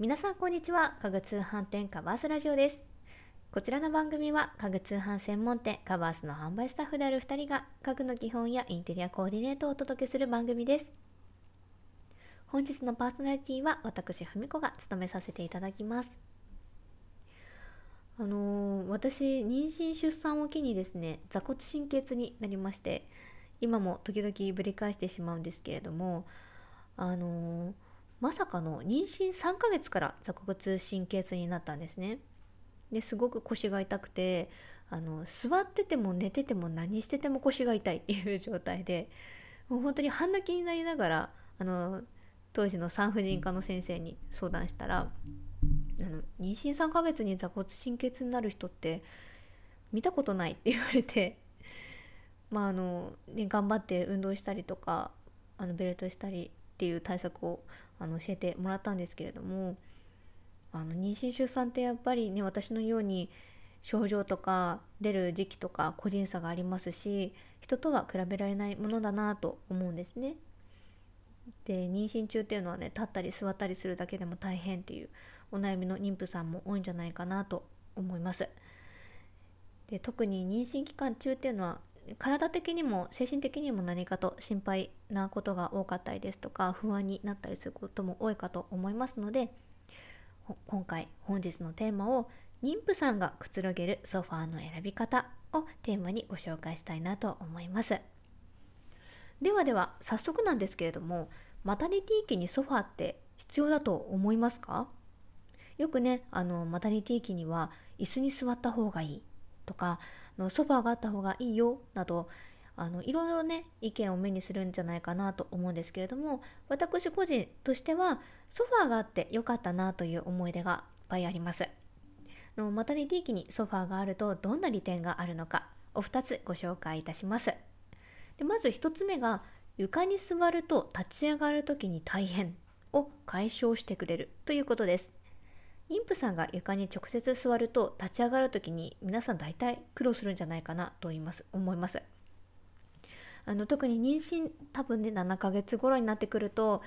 皆さんこんにちは。家具通販店カバースラジオです。こちらの番組は家具通販専門店カバースの販売スタッフである2人が家具の基本やインテリアコーディネートをお届けする番組です。本日のパーソナリティは私ふみこが務めさせていただきます。あのー、私妊娠出産を機にですね座骨神経痛になりまして今も時々ぶり返してしまうんですけれどもあのーまさかの妊娠3ヶ月から座骨神経痛になったんですね。ですごく腰が痛くてあの座ってても寝てても何してても腰が痛いっていう状態でもう本当に半泣きになりながらあの当時の産婦人科の先生に相談したらあの妊娠3ヶ月に座骨神経痛になる人って見たことないって言われてまああの、ね、頑張って運動したりとかあのベルトしたりっていう対策をあの教えてもらったんですけれどもあの妊娠出産ってやっぱりね私のように症状とか出る時期とか個人差がありますし人とは比べられないものだなと思うんですね。で妊娠中っていうのはね立ったり座ったりするだけでも大変っていうお悩みの妊婦さんも多いんじゃないかなと思います。で特に妊娠期間中っていうのは体的にも精神的にも何かと心配なことが多かったりですとか不安になったりすることも多いかと思いますので今回本日のテーマを妊婦さんがくつろげるソファーの選び方をテーマにご紹介したいなと思います。ではでは早速なんですけれどもマタニティ期にソファーって必要だと思いますか？よくねあのマタニティ期には椅子に座った方がいいとかのソファーがあった方がいいよなどあのいろいろね意見を目にするんじゃないかなと思うんですけれども私個人としてはソファーがあってよかったなという思い出がいっぱいあります。のマタニティ期にソファーがあるとどんな利点があるのかお二つご紹介いたします。でまず1つ目が床に座ると立ち上がる時に大変を解消してくれるということです。妊婦さんが床に直接座ると立ち上がる時に皆さん大体苦労するんじゃないかなと言います思います。あの特に妊娠多分ね7ヶ月頃になってくると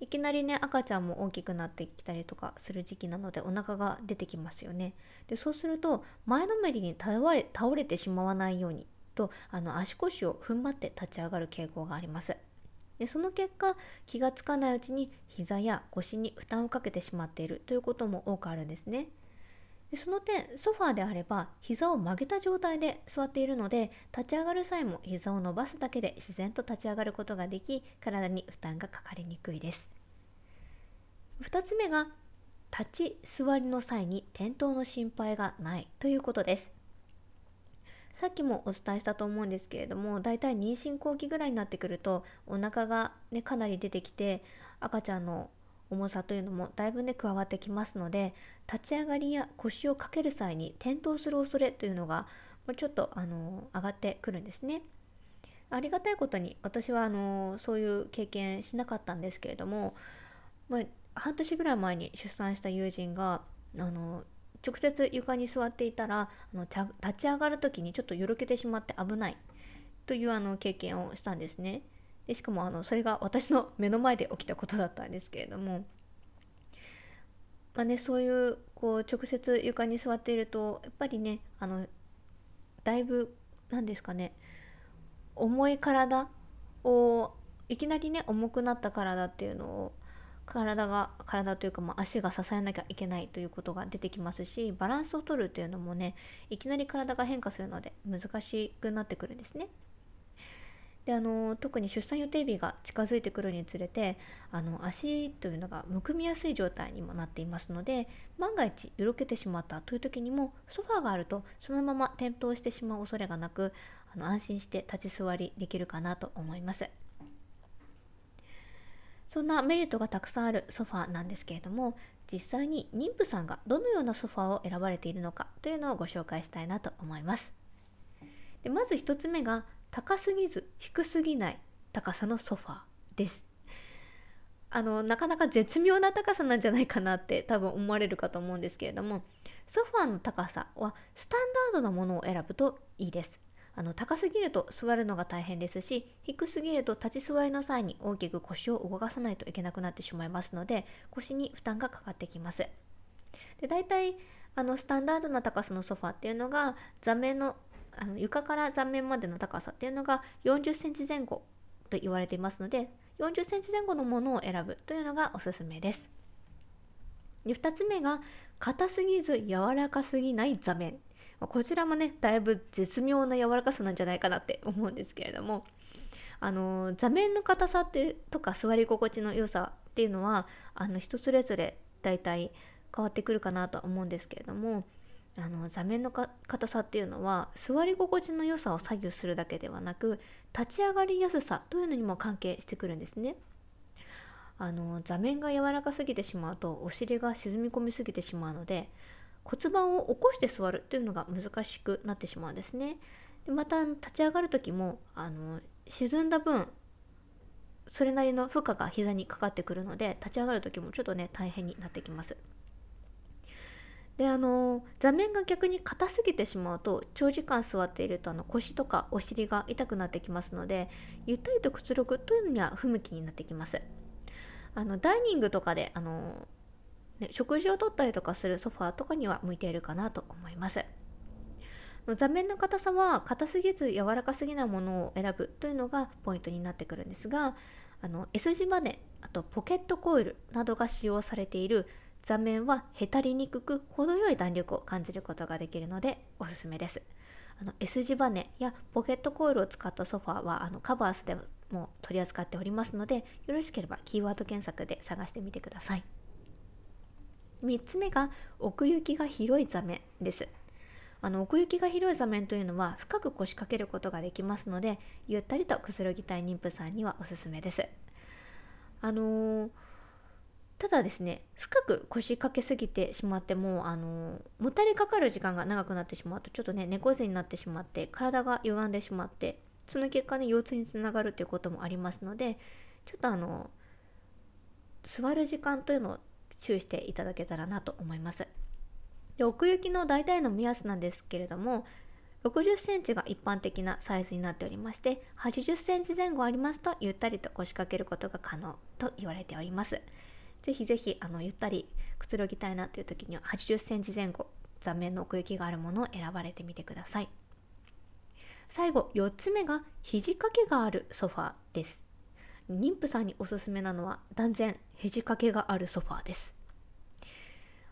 いきなりね赤ちゃんも大きくなってきたりとかする時期なのでお腹が出てきますよね。でそうすると前のめりに倒れ倒れてしまわないようにとあの足腰を踏ん張って立ち上がる傾向があります。でその結果気がつかないうちに膝や腰に負担をかけてしまっているということも多くあるんですね。でその点ソファーであれば膝を曲げた状態で座っているので立ち上がる際も膝を伸ばすだけで自然と立ち上がることができ体に負担がかかりにくいです。2つ目が立ち座りの際に転倒の心配がないということです。さっきもお伝えしたと思うんですけれどもだいたい妊娠後期ぐらいになってくるとお腹がねかなり出てきて赤ちゃんの重さというのもだいぶね加わってきますので立ち上がりや腰をかける際に転倒する恐れというのがちょっとあの上がってくるんですね。ありがたいことに私はあのそういう経験しなかったんですけれども、まあ、半年ぐらい前に出産した友人があの直接床に座っていたらあの立ち上がる時にちょっとよろけてしまって危ないというあの経験をしたんですね。でしかもあのそれが私の 目の前で起きたことだったんですけれども、まあね、そういうこう直接床に座っているとやっぱりねあのだいぶ何ですかね重い体をいきなりね重くなった体っていうのを体が体というか、まあ、足が支えなきゃいけないということが出てきますしバランスを取るというのもねいきなり体が変化するので難しくなってくるんですね。であの特に出産予定日が近づいてくるにつれてあの足というのがむくみやすい状態にもなっていますので万が一よろけてしまったという時にもソファーがあるとそのまま転倒してしまう恐れがなくあの安心して立ち座りできるかなと思います。そんなメリットがたくさんあるソファなんですけれども実際に妊婦さんがどのようなソファを選ばれているのかというのをご紹介したいなと思います。でまず1つ目が高すぎず低すぎない高さのソファです。あのなかなか絶妙な高さなんじゃないかなって多分思われるかと思うんですけれどもソファーの高さはスタンダードなものを選ぶといいです。あの高すぎると座るのが大変ですし低すぎると立ち座りの際に大きく腰を動かさないといけなくなってしまいますので腰に負担がかかってきます。で大体あのスタンダードな高さのソファっていうのが座面のあの床から座面までの高さっていうのが40センチ前後と言われていますので40センチ前後のものを選ぶというのがおすすめです。で2つ目が硬すぎず柔らかすぎない座面こちらもねだいぶ絶妙な柔らかさなんじゃないかなって思うんですけれどもあの座面の硬さってとか座り心地の良さっていうのはあの人それぞれ大体変わってくるかなとは思うんですけれどもあの座面の硬さっていうのは座り心地の良さを左右するだけではなく立ち上がりやすさというのにも関係してくるんですね。あの座面が柔らかすぎてしまうとお尻が沈み込みすぎてしまうので骨盤を起こして座るというのが難しくなってしまうんですね。でまた立ち上がる時もあの沈んだ分それなりの負荷が膝にかかってくるので立ち上がる時もちょっとね大変になってきます。であの座面が逆に硬すぎてしまうと長時間座っているとあの腰とかお尻が痛くなってきますのでゆったりとくつろぐというのには不向きになってきます。あのダイニングとかであの、ね、食事をとったりとかするソファーとかには向いているかなと思います。座面の硬さは硬すぎず柔らかすぎないものを選ぶというのがポイントになってくるんですがあの S 字バネあとポケットコイルなどが使用されている座面はへたりにくく程よい弾力を感じることができるのでおすすめです。あの S 字バネやポケットコイルを使ったソファーはあのカバースでも取り扱っておりますのでよろしければキーワード検索で探してみてください。3つ目が奥行きが広い座面です。あの奥行きが広い座面というのは深く腰掛けることができますのでゆったりとくつろぎたい妊婦さんにはおすすめです。あのーただですね深く腰掛けすぎてしまってもあのもたれかかる時間が長くなってしまうとちょっとね猫背になってしまって体が歪んでしまってその結果ね腰痛につながるということもありますのでちょっとあの座る時間というのを注意していただけたらなと思います。で奥行きの大体の目安なんですけれども60センチが一般的なサイズになっておりまして80センチ前後ありますとゆったりと腰掛けることが可能と言われております。ぜひぜひあのゆったりくつろぎたいなという時には80センチ前後座面の奥行きがあるものを選ばれてみてください。最後4つ目が肘掛けがあるソファーです。妊婦さんにおすすめなのは断然肘掛けがあるソファーです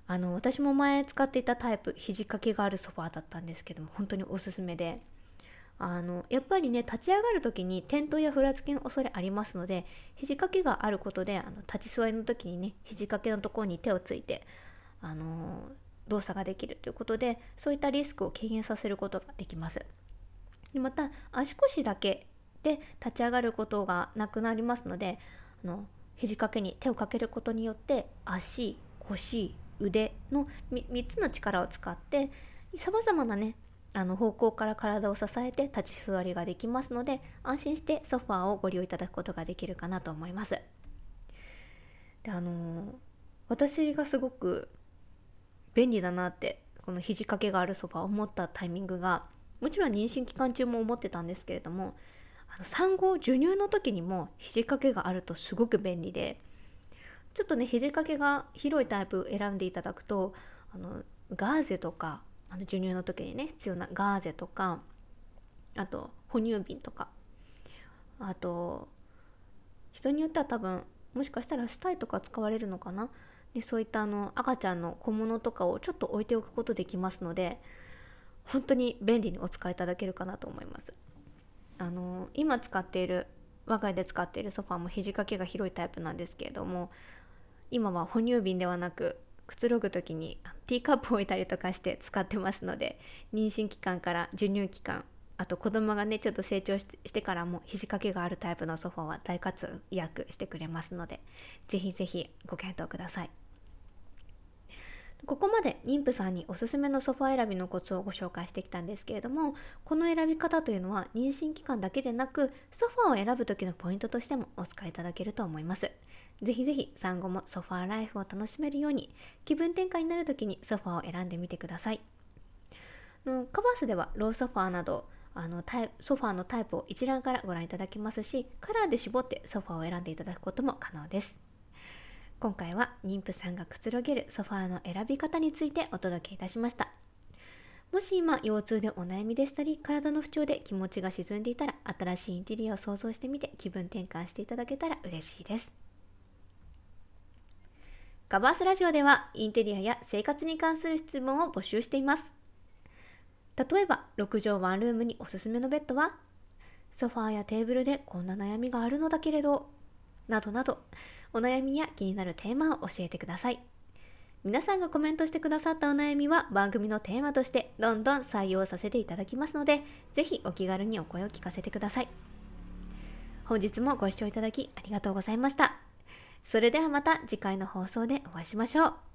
あの私も前使っていたタイプ肘掛けがあるソファーだったんですけども本当におすすめであのやっぱりね立ち上がる時に転倒やふらつきの恐れありますので肘掛けがあることであの立ち座りの時にね肘掛けのところに手をついてあの動作ができるということでそういったリスクを軽減させることができます。でまた足腰だけで立ち上がることがなくなりますのであの肘掛けに手をかけることによって足腰腕の 3, 3つの力を使ってさまざまなねあの方向から体を支えて立ち座りができますので安心してソファーをご利用いただくことができるかなと思います。であの私がすごく便利だなってこの肘掛けがあるソファーを思ったタイミングがもちろん妊娠期間中も思ってたんですけれども産後授乳の時にも肘掛けがあるとすごく便利でちょっとね肘掛けが広いタイプ選んでいただくとあのガーゼとかあの授乳の時にね必要なガーゼとかあと哺乳瓶とかあと人によっては多分もしかしたらスタイとか使われるのかな？でそういったあの赤ちゃんの小物とかをちょっと置いておくことできますので本当に便利にお使いいただけるかなと思います。あの今使っている我が家で使っているソファーも肘掛けが広いタイプなんですけれども今は哺乳瓶ではなくくつろぐ時にティーカップを置いたりとかして使ってますので 妊娠期間から授乳期間あと子供がねちょっと成長してからも肘掛けがあるタイプのソファーは大活躍してくれますのでぜひぜひご検討くださいここまで妊婦さんにおすすめのソファ選びのコツをご紹介してきたんですけれどもこの選び方というのは妊娠期間だけでなくソファを選ぶ時のポイントとしてもお使いいただけると思います。ぜひぜひ産後もソファーライフを楽しめるように気分転換になる時にソファーを選んでみてください。のカバースではローソファーなどあのタイソファーのタイプを一覧からご覧いただけますしカラーで絞ってソファーを選んでいただくことも可能です。今回は妊婦さんがくつろげるソファーの選び方についてお届けいたしました。もし今腰痛でお悩みでしたり体の不調で気持ちが沈んでいたら新しいインテリアを想像してみて気分転換していただけたら嬉しいです。ガバースラジオではインテリアや生活に関する質問を募集しています。例えば6畳ワンルームにおすすめのベッドはソファーやテーブルでこんな悩みがあるのだけれどなどなどお悩みや気になるテーマを教えてください。皆さんがコメントしてくださったお悩みは番組のテーマとしてどんどん採用させていただきますので是非お気軽にお声を聞かせてください。本日もご視聴いただきありがとうございました。それではまた次回の放送でお会いしましょう。